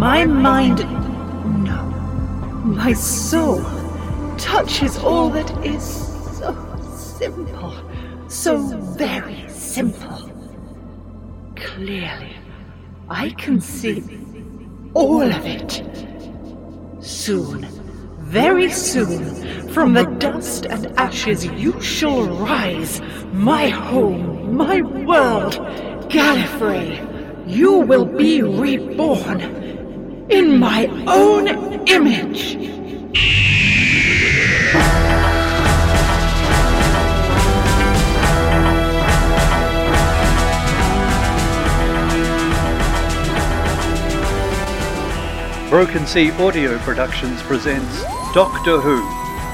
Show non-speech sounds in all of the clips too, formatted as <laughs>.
My mind. No. My soul touches all that is so simple. So very simple. Clearly, I can see all of it. Soon, very soon, from the dust and ashes you shall rise. My home, my world, Gallifrey. You will be reborn in my own image. Broken Sea Audio Productions presents Doctor Who,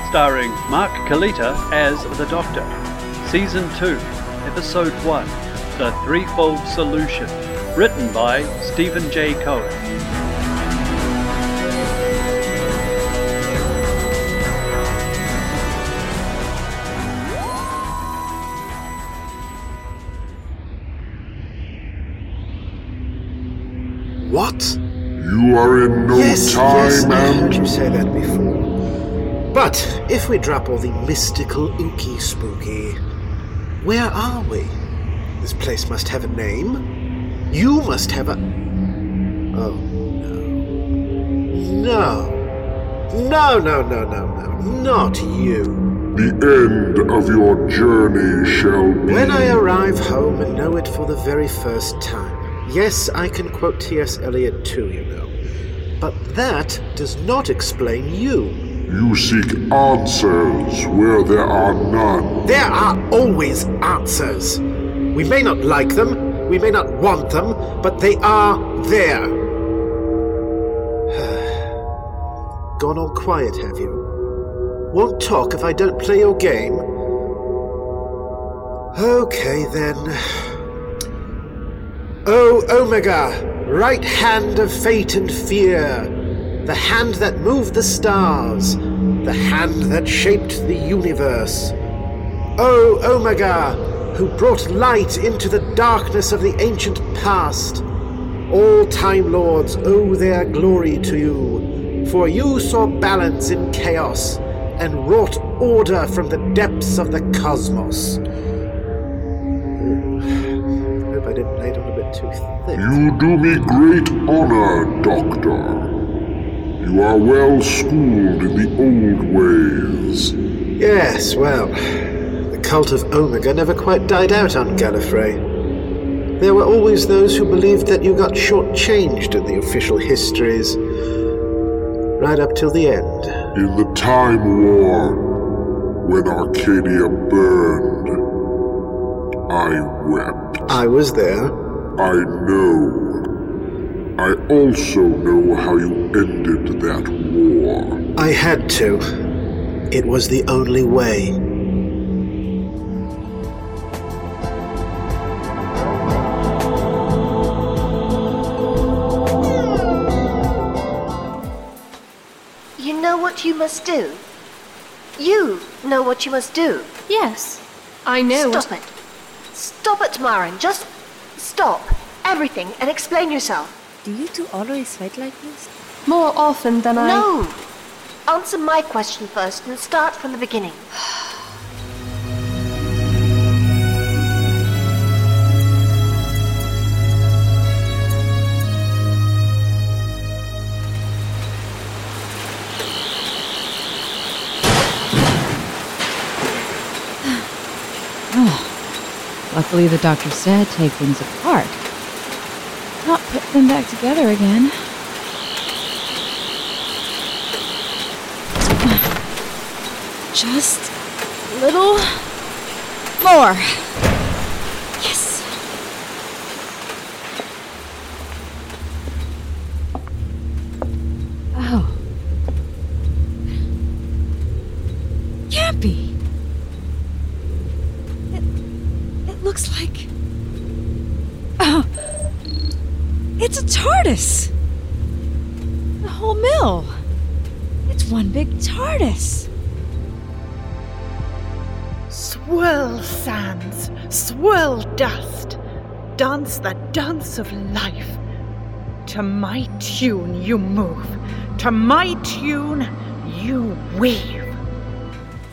starring Mark Kalita as the Doctor. Season 2, Episode 1, The Threefold Solution. Written by Stephen J. Cohen. You are in no yes, time yes, I heard you say that before. But if we drop all the mystical, ooky, spooky, where are we? This place must have a name. You must have a. Oh no. No. No, no, no, no, no. Not you. the end of your journey shall be. When I arrive home and know it for the very first time. Yes, I can quote T.S. Eliot too, you know. But that does not explain you. You seek answers where there are none. There are always answers. We may not like them, we may not want them, but they are there. <sighs> Gone all quiet, have you? Won't talk if I don't play your game? Okay then. <sighs> Oh, Omega, right hand of fate and fear, the hand that moved the stars, the hand that shaped the universe. O Omega, who brought light into the darkness of the ancient past. All Time Lords owe their glory to you, for you saw balance in chaos and wrought order from the depths of the cosmos. Bit too thick. You do me great honor, Doctor. You are well schooled in the old ways. Yes, well, the cult of Omega never quite died out on Gallifrey. There were always those who believed that you got shortchanged in the official histories, right up till the end. In the Time War, when Arcadia burned, I wept. I was there. I know. I also know how you ended that war. I had to. It was the only way. You know what you must do. You know what you must do. Yes, I know. Stop it. Stop it, Marin. Just stop everything and explain yourself. Do you two always fight like this? More often than I. No! Answer my question first and start from the beginning. <sighs> Luckily, the doctor said take things apart, not put them back together again. Just a little more. Dance the dance of life. To my tune you move. To my tune you weave.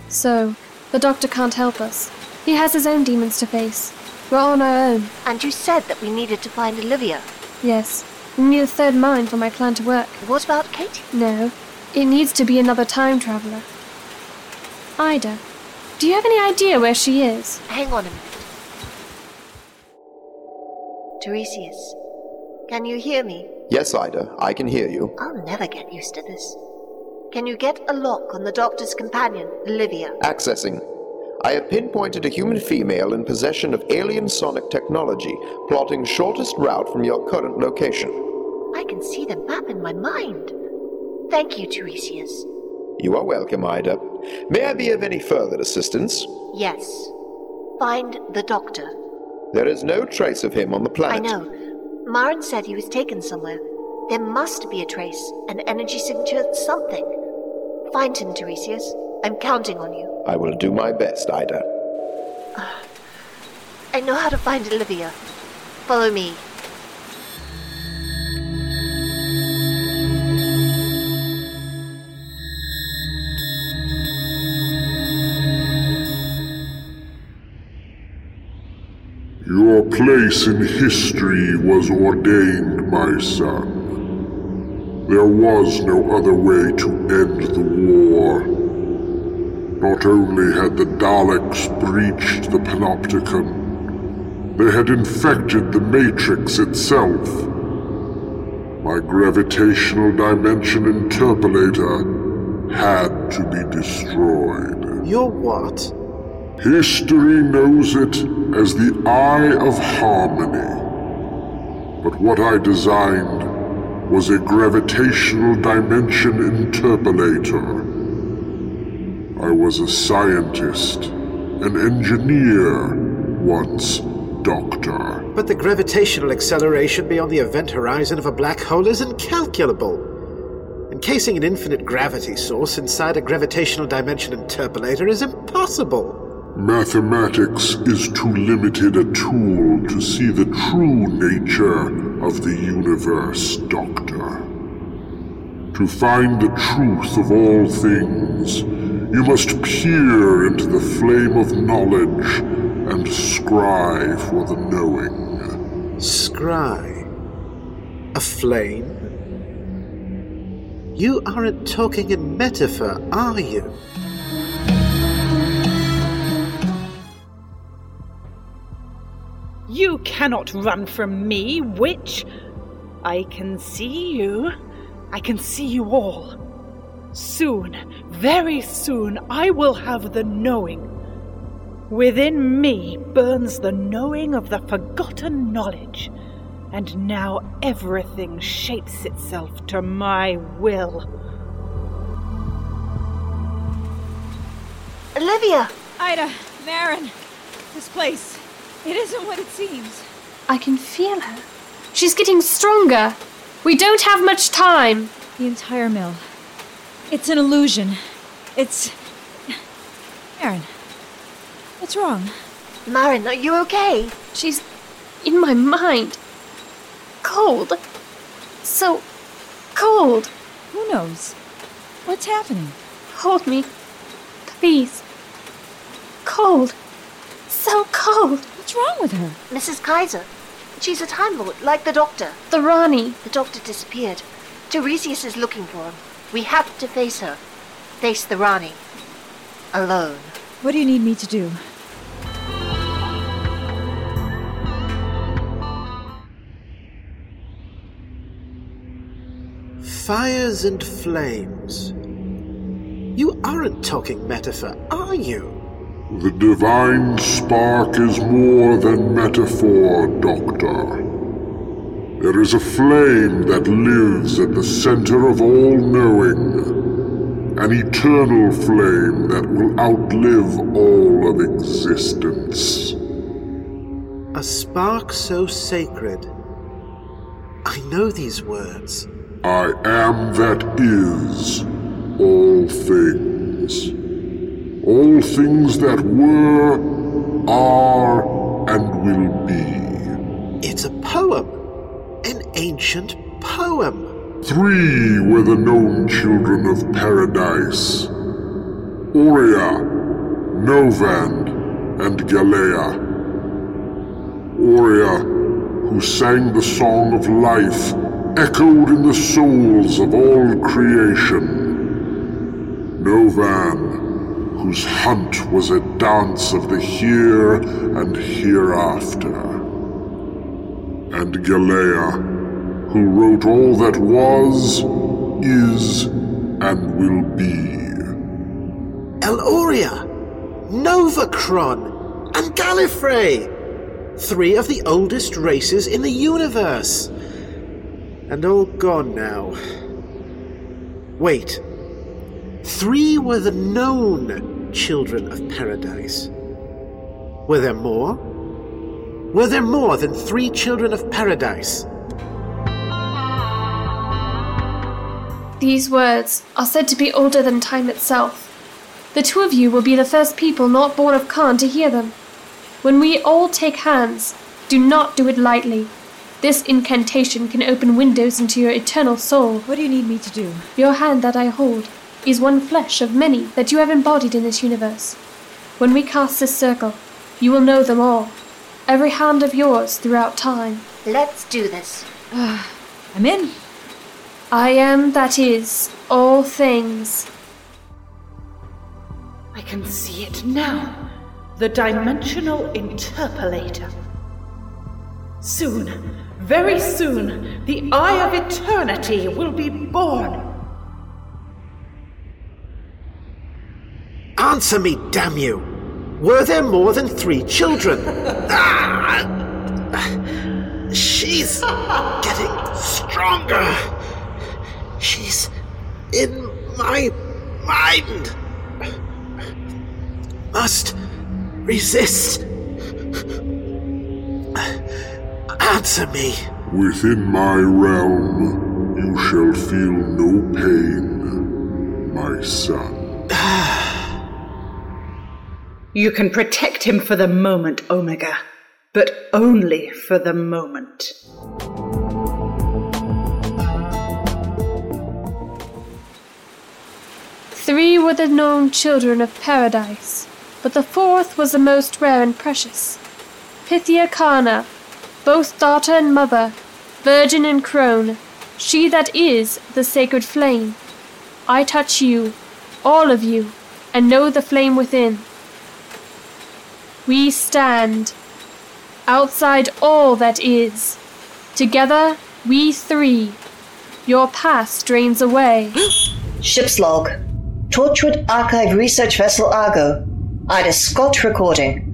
So, the doctor can't help us. He has his own demons to face. We're on our own. And you said that we needed to find Olivia. Yes. We need a third mind for my plan to work. What about Katie? No. It needs to be another time traveler. Ida, do you have any idea where she is? Hang on a minute. Tiresias, can you hear me? Yes, Ida, I can hear you. I'll never get used to this. Can you get a lock on the doctor's companion, Olivia? Accessing. I have pinpointed a human female in possession of alien sonic technology, plotting shortest route from your current location. I can see the map in my mind. Thank you, Tiresias. You are welcome, Ida. May I be of any further assistance? Yes. Find the doctor. There is no trace of him on the planet. I know. Marin said he was taken somewhere. There must be a trace, an energy signature, something. Find him, Tiresias. I'm counting on you. I will do my best, Ida. I know how to find Olivia. Follow me. Place in history was ordained, my son. There was no other way to end the war. Not only had the Daleks breached the Panopticon, they had infected the Matrix itself. My gravitational dimension interpolator had to be destroyed. Your what? History knows it as the Eye of Harmony. But what I designed was a gravitational dimension interpolator. I was a scientist, an engineer, once, Doctor. But the gravitational acceleration beyond the event horizon of a black hole is incalculable. Encasing an infinite gravity source inside a gravitational dimension interpolator is impossible. Mathematics is too limited a tool to see the true nature of the universe, Doctor. To find the truth of all things, you must peer into the flame of knowledge and scry for the knowing. Scry? A flame? You aren't talking in metaphor, are you? You cannot run from me, witch. I can see you. I can see you all. Soon, very soon, I will have the knowing. Within me burns the knowing of the forgotten knowledge, and now everything shapes itself to my will. Olivia! Ida, Marin, this place, it isn't what it seems. I can feel her. She's getting stronger. We don't have much time. The entire mill. It's an illusion. It's. Marin, what's wrong? Marin, are you okay? She's in my mind. Cold. So cold. Who knows? What's happening? Hold me. Please. Cold. So cold. What's wrong with her? Mrs. Kaiser. She's a Time Lord, like the Doctor. The Rani. The Doctor disappeared. Tiresias is looking for him. We have to face her. Face the Rani. Alone. What do you need me to do? Fires and flames. You aren't talking metaphor, are you? The divine spark is more than metaphor, Doctor. There is a flame that lives at the center of all knowing. An eternal flame that will outlive all of existence. A spark so sacred. I know these words. I am that is all things. All things that were, are, and will be. It's a poem. An ancient poem. Three were the known children of paradise Aurea, Novand, and Galea. Aurea, who sang the song of life, echoed in the souls of all creation. Novan, whose hunt was a dance of the here and hereafter. And Galea, who wrote all that was, is, and will be. Eloria, Novacron, and Gallifrey! Three of the oldest races in the universe. And all gone now. Wait. Three were the known children of paradise. Were there more? Were there more than three children of paradise? These words are said to be older than time itself. The two of you will be the first people not born of Karn to hear them. When we all take hands, do not do it lightly. This incantation can open windows into your eternal soul. What do you need me to do? Your hand that I hold is one flesh of many that you have embodied in this universe. When we cast this circle, you will know them all. Every hand of yours throughout time. Let's do this. <sighs> I'm in. I am that is all things. I can see it now. The dimensional interpolator. Soon, very soon, the Eye of Eternity will be born. Answer me, damn you! Were there more than three children? <laughs> ah! She's getting stronger. She's in my mind. Must resist. Answer me. Within my realm, you shall feel no pain, my son. You can protect him for the moment, Omega, but only for the moment. Three were the known children of paradise, but the fourth was the most rare and precious. Pythia Kana, both daughter and mother, virgin and crone, she that is the sacred flame. I touch you, all of you, and know the flame within. We stand outside all that is. Together, we three. Your past drains away. <gasps> Ship's log. Torchwood Archive Research Vessel Argo. Ida Scott recording.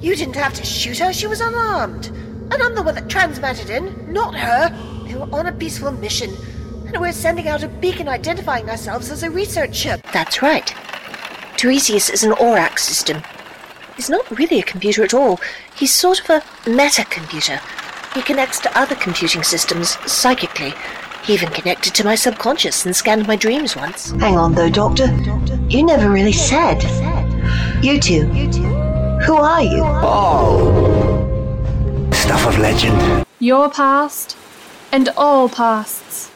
You didn't have to shoot her, she was unarmed. And I'm the one that transmatted in, not her. They were on a peaceful mission. And we're sending out a beacon identifying ourselves as a research ship. That's right. Tiresias is an Aurak system. He's not really a computer at all. He's sort of a meta computer. He connects to other computing systems psychically. He even connected to my subconscious and scanned my dreams once. Hang on, though, Doctor. You never really said. You two. Who are you? Oh. Stuff of legend. Your past and all pasts.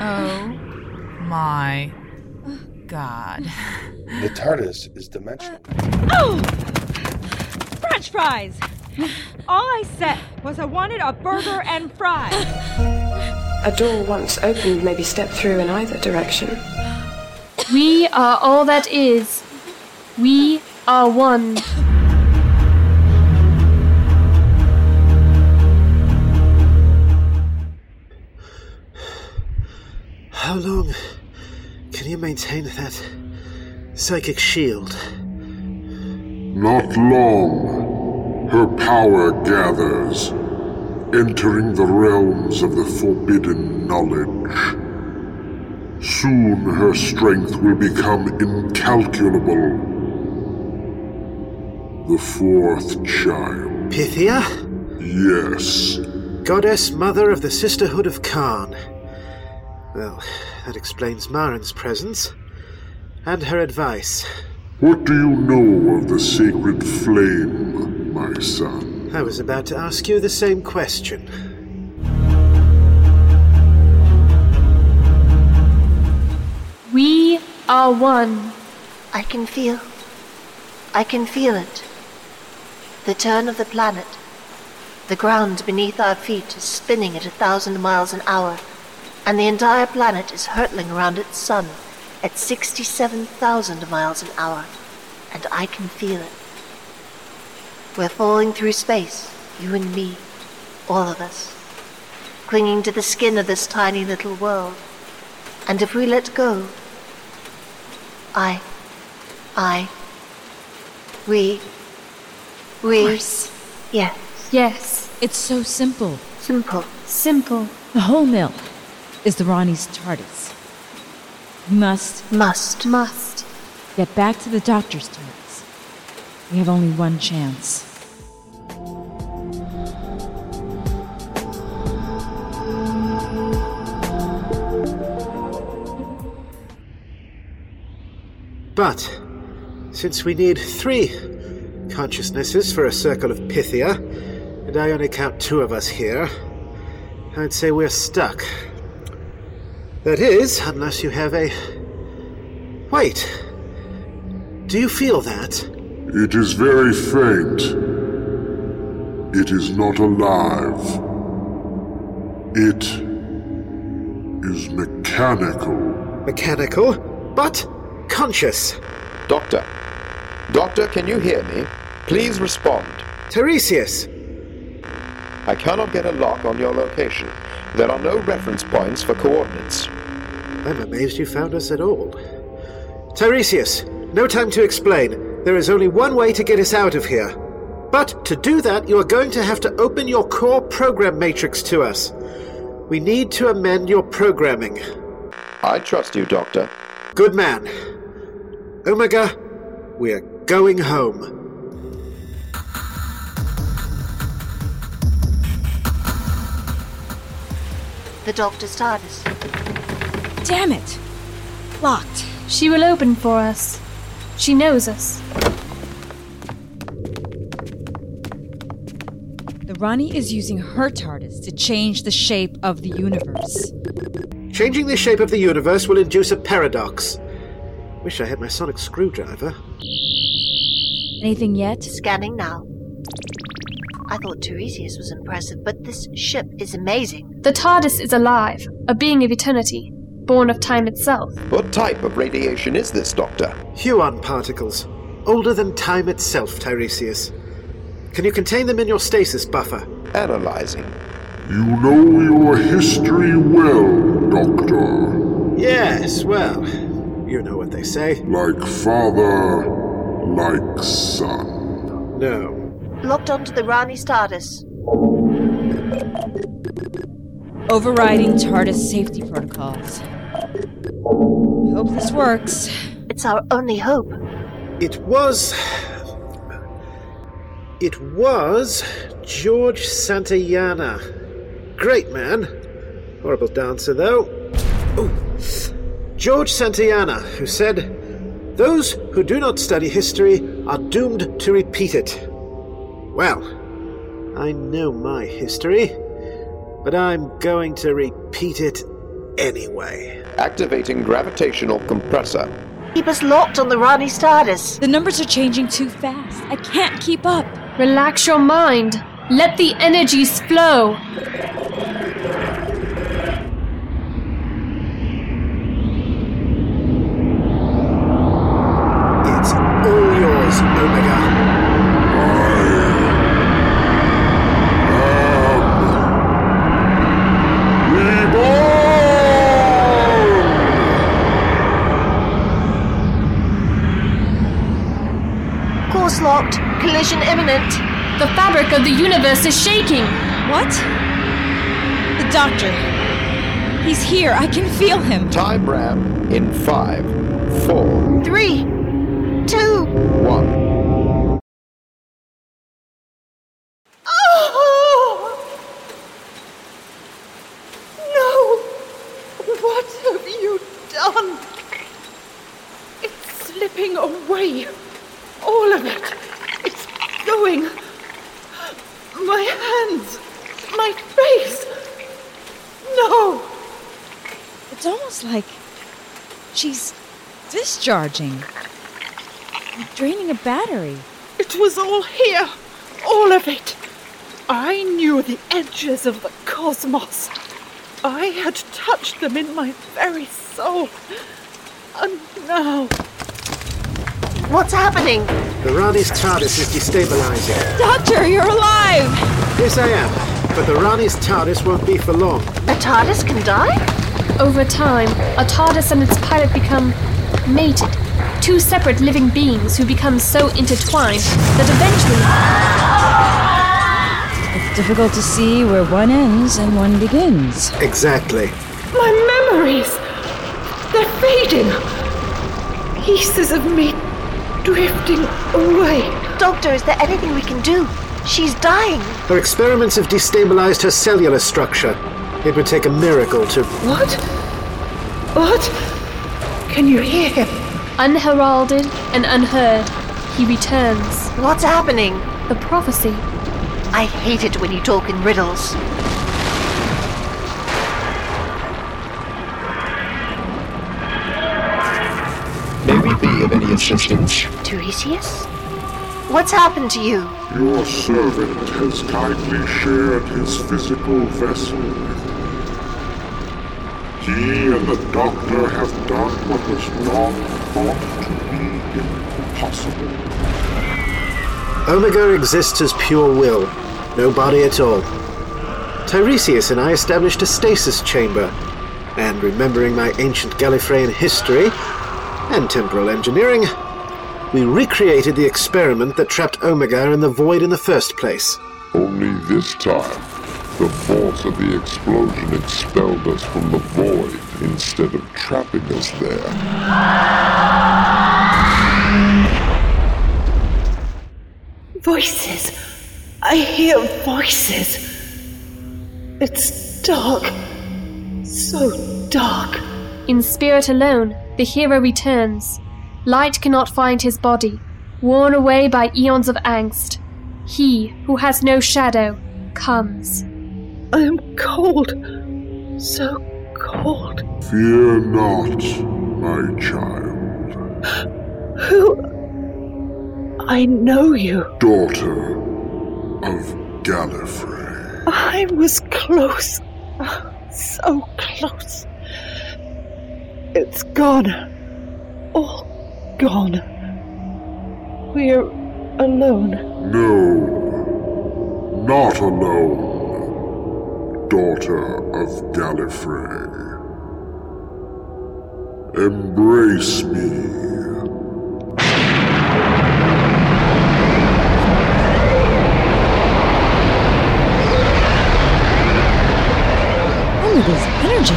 Oh my god. <laughs> The TARDIS is dimensional. Uh, oh! French fries! All I said was I wanted a burger and fries. A door once opened, maybe step through in either direction. We are all that is. We are one. How long can you maintain that psychic shield? Not long. Her power gathers, entering the realms of the forbidden knowledge. Soon her strength will become incalculable. The fourth child. Pythia? Yes. Goddess Mother of the Sisterhood of Karn. Well, that explains Marin's presence and her advice. What do you know of the sacred flame, my son? I was about to ask you the same question. We are one. I can feel. I can feel it. The turn of the planet. The ground beneath our feet is spinning at a thousand miles an hour, and the entire planet is hurtling around its sun at 67,000 miles an hour, and I can feel it. We're falling through space, you and me, all of us, clinging to the skin of this tiny little world. And if we let go, I, I, we, we, yes, Yes. It's so simple. simple. Simple. The whole mill is the Rani's TARDIS. We must Must. Must. get back to the doctor's TARDIS. We have only one chance. But since we need three consciousnesses for a circle of Pythia, and I only count two of us here, I'd say we're stuck. That is, unless you have a. Wait. Do you feel that? It is very faint. It is not alive. It is mechanical. Mechanical, but conscious. Doctor. Doctor, can you hear me? Please respond. Tiresias, I cannot get a lock on your location. There are no reference points for coordinates. I'm amazed you found us at all. Tiresias, no time to explain. There is only one way to get us out of here. But to do that, you are going to have to open your core program matrix to us. We need to amend your programming. I trust you, Doctor. Good man. Omega, we are going home. The doctor's TARDIS. Damn it! Locked. She will open for us. She knows us. The Rani is using her TARDIS to change the shape of the universe. Changing the shape of the universe will induce a paradox. Wish I had my sonic screwdriver. Anything yet? Scanning now. I thought Tiresias was impressive, but this ship is amazing. The TARDIS is alive, a being of eternity, born of time itself. What type of radiation is this, Doctor? Huon particles, older than time itself, Tiresias. Can you contain them in your stasis buffer? Analyzing. You know your history well, Doctor. Yes, well, you know what they say. Like father, like son. No. Locked onto the Rani TARDIS. Overriding TARDIS safety protocols. I Hope this works. It's our only hope. It was. It was George Santayana. Great man. Horrible dancer, though. Ooh. George Santayana, who said, Those who do not study history are doomed to repeat it. Well, I know my history, but I'm going to repeat it anyway. Activating gravitational compressor. Keep us locked on the Rani's TARDIS. The numbers are changing too fast. I can't keep up. Relax your mind. Let the energies flow. Fabric of the universe is shaking. What? The doctor. He's here. I can feel him. Time ram in five, four, Three, two. one. Oh! No! What have you done? It's slipping away. All of it. It's going. My hands. My face. No! It's almost like She's discharging. Draining a battery. It was all here. All of it. I knew the edges of the cosmos. I had touched them in my very soul. And now. What's happening? The Rani's TARDIS is destabilizing. Doctor, you're alive! Yes, I am. But the Rani's TARDIS won't be for long. A TARDIS can die? Over time, a TARDIS and its pilot become mated. Two separate living beings who become so intertwined that eventually. It's difficult to see where one ends and one begins. Exactly. My memories! They're fading! Pieces of me drifting away. Doctor, is there anything we can do? She's dying. Her experiments have destabilized her cellular structure. It would take a miracle to. What? What? Can you hear him? Unheralded and unheard, he returns. What's happening? The prophecy. I hate it when you talk in riddles. May we be of any assistance? Tiresias? What's happened to you? Your servant has kindly shared his physical vessel with me. He and the doctor have done what was long thought to be impossible. Omega exists as pure will, no body at all. Tiresias and I established a stasis chamber, and remembering my ancient Gallifreyan history and temporal engineering, we recreated the experiment that trapped Omega in the void in the first place. Only this time, the force of the explosion expelled us from the void instead of trapping us there. Voices. I hear voices. It's dark. So dark. In spirit alone, the hero returns. Light cannot find his body, worn away by eons of angst. He, who has no shadow, comes. I am cold. So cold. Fear not, my child. Who? I know you. Daughter of Gallifrey. I was close. So close. It's gone. All gone. We're alone. No, not alone, daughter of Gallifrey. Embrace me. All of this energy.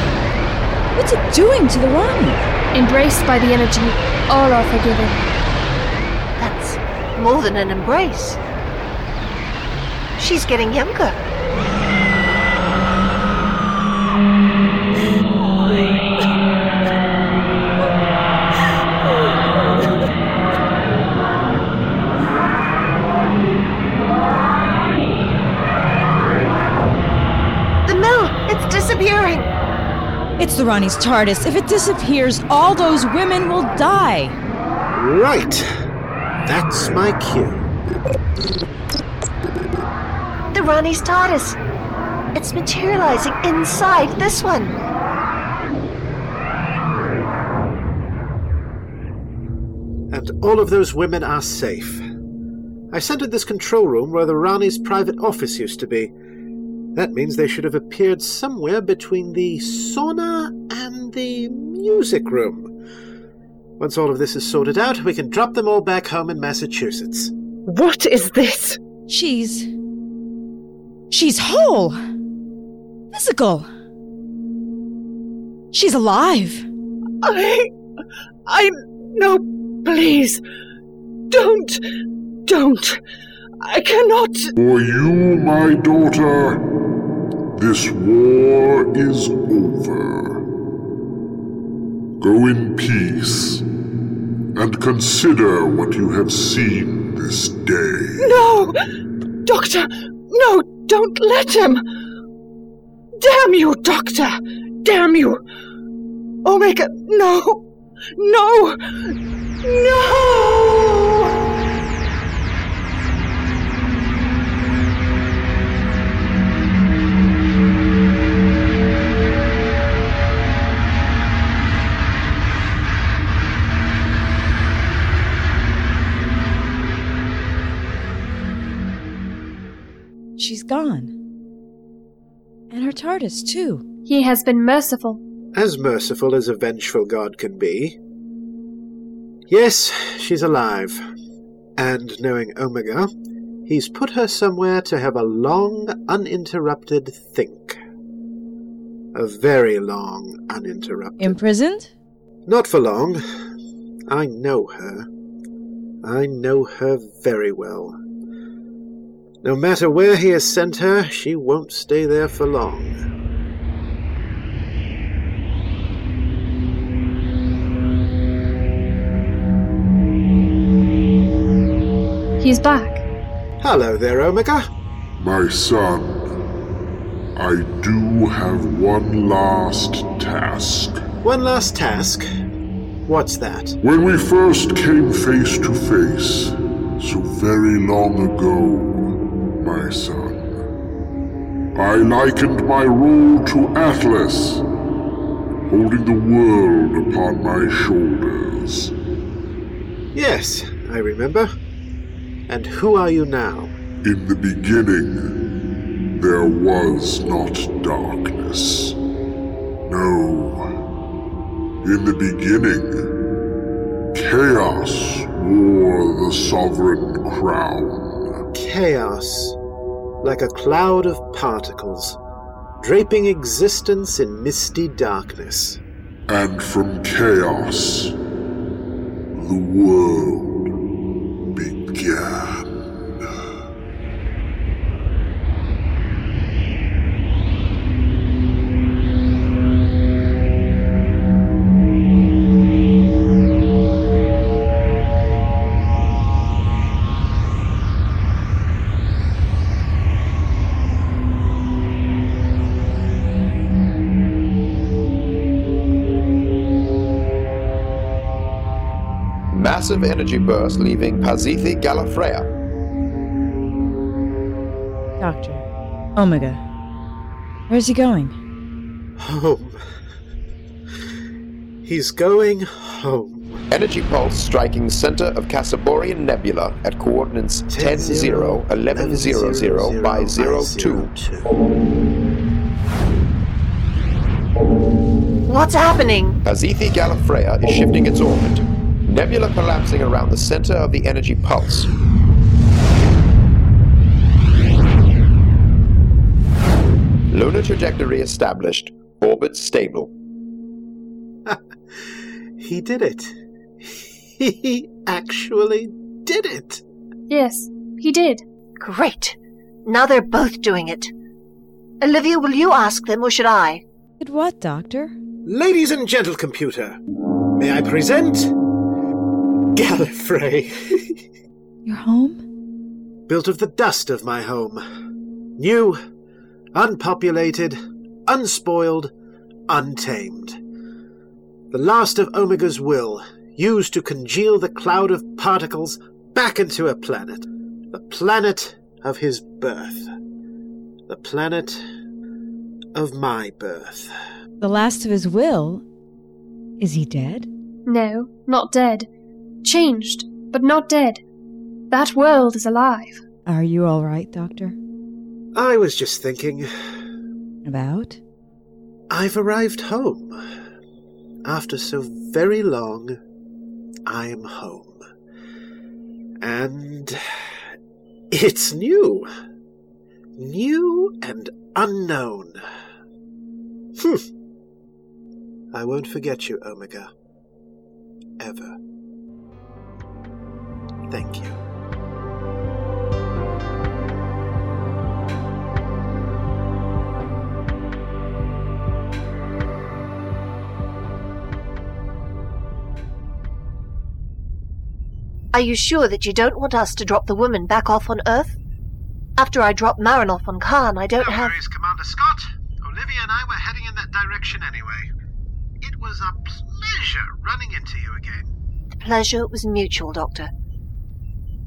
What's it doing to the Rani? Embraced by the energy, all are forgiven. That's more than an embrace. She's getting younger. It's the Rani's TARDIS. If it disappears, all those women will die. Right. That's my cue. The Rani's TARDIS. It's materializing inside this one. And all of those women are safe. I centered this control room where the Rani's private office used to be. That means they should have appeared somewhere between the sauna and the music room. Once all of this is sorted out, we can drop them all back home in Massachusetts. What is this? She's. She's whole. Physical. She's alive. I. I. No, please. Don't. Don't. I cannot. For you, my daughter, this war is over. Go in peace and consider what you have seen this day. No! Doctor! No! Don't let him! Damn you, Doctor! Damn you! Omega, no! No! No! She's gone. And her TARDIS, too. He has been merciful. As merciful as a vengeful god can be. Yes, she's alive. And knowing Omega, he's put her somewhere to have a long, uninterrupted think. A very long, uninterrupted. Imprisoned? Not for long. I know her. I know her very well. No matter where he has sent her, she won't stay there for long. He's back. Hello there, Omega. My son, I do have one last task. One last task. What's that? When we first came face to face, so very long ago, my son, I likened my role to Atlas, holding the world upon my shoulders. Yes, I remember. And who are you now? In the beginning, there was not darkness. No. In the beginning, chaos wore the sovereign crown. Chaos, like a cloud of particles, draping existence in misty darkness. And from chaos, the world began. Massive energy burst leaving Pazithi Gallifreya. Doctor. Omega. Where's he going? Home. He's going home. Energy pulse striking center of Casaborian Nebula at coordinates 10 0 11 00 0 by 0 02. What's happening? Pazithi Gallifreya is shifting its orbit. Nebula collapsing around the center of the energy pulse. Lunar trajectory established. Orbit stable. <laughs> He did it. He actually did it. Yes, he did. Great. Now they're both doing it. Olivia, will you ask them or should I? Did what, Doctor? Ladies and gentle computer, may I present Gallifrey. Your home? Built of the dust of my home. New, unpopulated, unspoiled, untamed. The last of Omega's will, used to congeal the cloud of particles back into a planet. The planet of his birth. The planet of my birth. The last of his will? Is he dead? No, not dead. Changed, but not dead. That world is alive. Are you all right, Doctor? I was just thinking. About? I've arrived home. After so very long, I am home. And it's new. New and unknown. Hmm. I won't forget you, Omega. Ever. Thank you. Are you sure that you don't want us to drop the woman back off on Earth? After I dropped Marin off on Karn, I don't no have. worries, Commander Scott. Olivia and I were heading in that direction anyway. It was a pleasure running into you again. The pleasure was mutual, Doctor.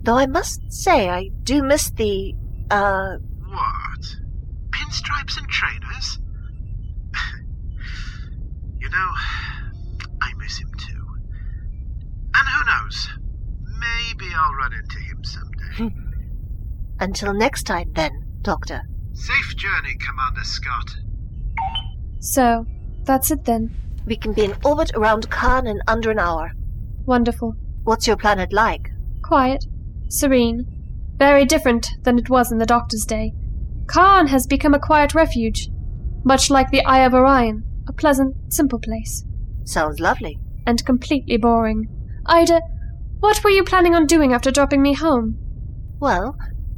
Though I must say I do miss the, uh... What? Pinstripes and trainers? <laughs> you know, I miss him too. And who knows? Maybe I'll run into him someday. <laughs> Until next time, then, Doctor. Safe journey, Commander Scott. So, that's it then. We can be in orbit around Karn in under an hour. Wonderful. What's your planet like? Quiet. Serene. Very different than it was in the Doctor's day. Karn has become a quiet refuge, much like the Eye of Orion, a pleasant, simple place. Sounds lovely. And completely boring. Ida, what were you planning on doing after dropping me home? Well,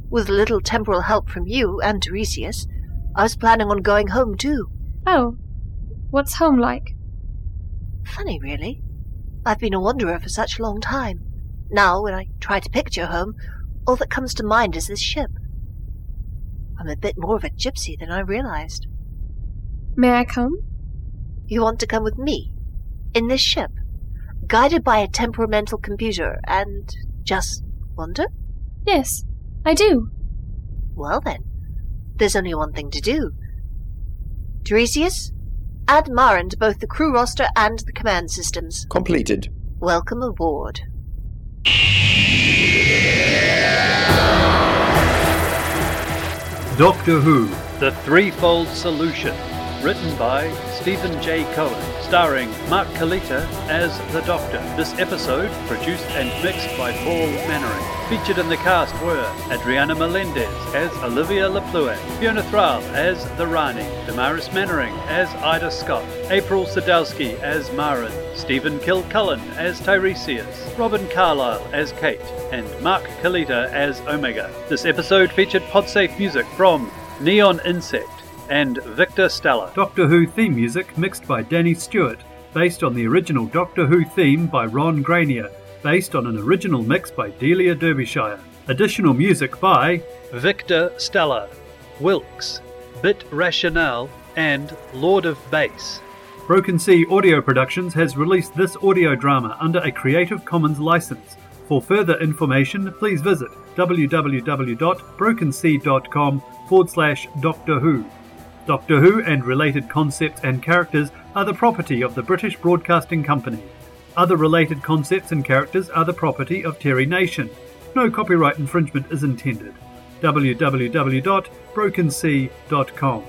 with a little temporal help from you and Tiresias, I was planning on going home too. Oh, what's home like? Funny, really. I've been a wanderer for such a long time. Now, when I try to picture home, all that comes to mind is this ship. I'm a bit more of a gypsy than I realized. May I come? You want to come with me? In this ship? Guided by a temperamental computer and just wander? Yes, I do. Well then, there's only one thing to do. Tiresias, add Marin to both the crew roster and the command systems. Completed. Welcome aboard. Doctor Who The Threefold Solution. Written by Stephen J. Cohen, starring Mark Kalita as the Doctor. This episode, produced and mixed by Paul Mannering. Featured in the cast were Adriana Melendez as Olivia LaPlue, Fiona Thrall as the Rani, Damaris Mannering as Ida Scott, April Sadowski as Marin, Stephen Kilcullen as Tiresias, Robin Carlyle as Kate, and Mark Kalita as Omega. This episode featured Podsafe music from Neon Insect and Victor Stella. Doctor Who theme music mixed by Danny Stewart, based on the original Doctor Who theme by Ron Grainer, based on an original mix by Delia Derbyshire. Additional music by Victor Stella, Wilkes, Bit Rationale, and Lord of Bass. Broken Sea Audio Productions has released this audio drama under a Creative Commons license. For further information, please visit www.brokensea.com forward slash Doctor Who. Doctor Who and related concepts and characters are the property of the British Broadcasting Company. Other related concepts and characters are the property of Terry Nation. No copyright infringement is intended. www.brokensea.com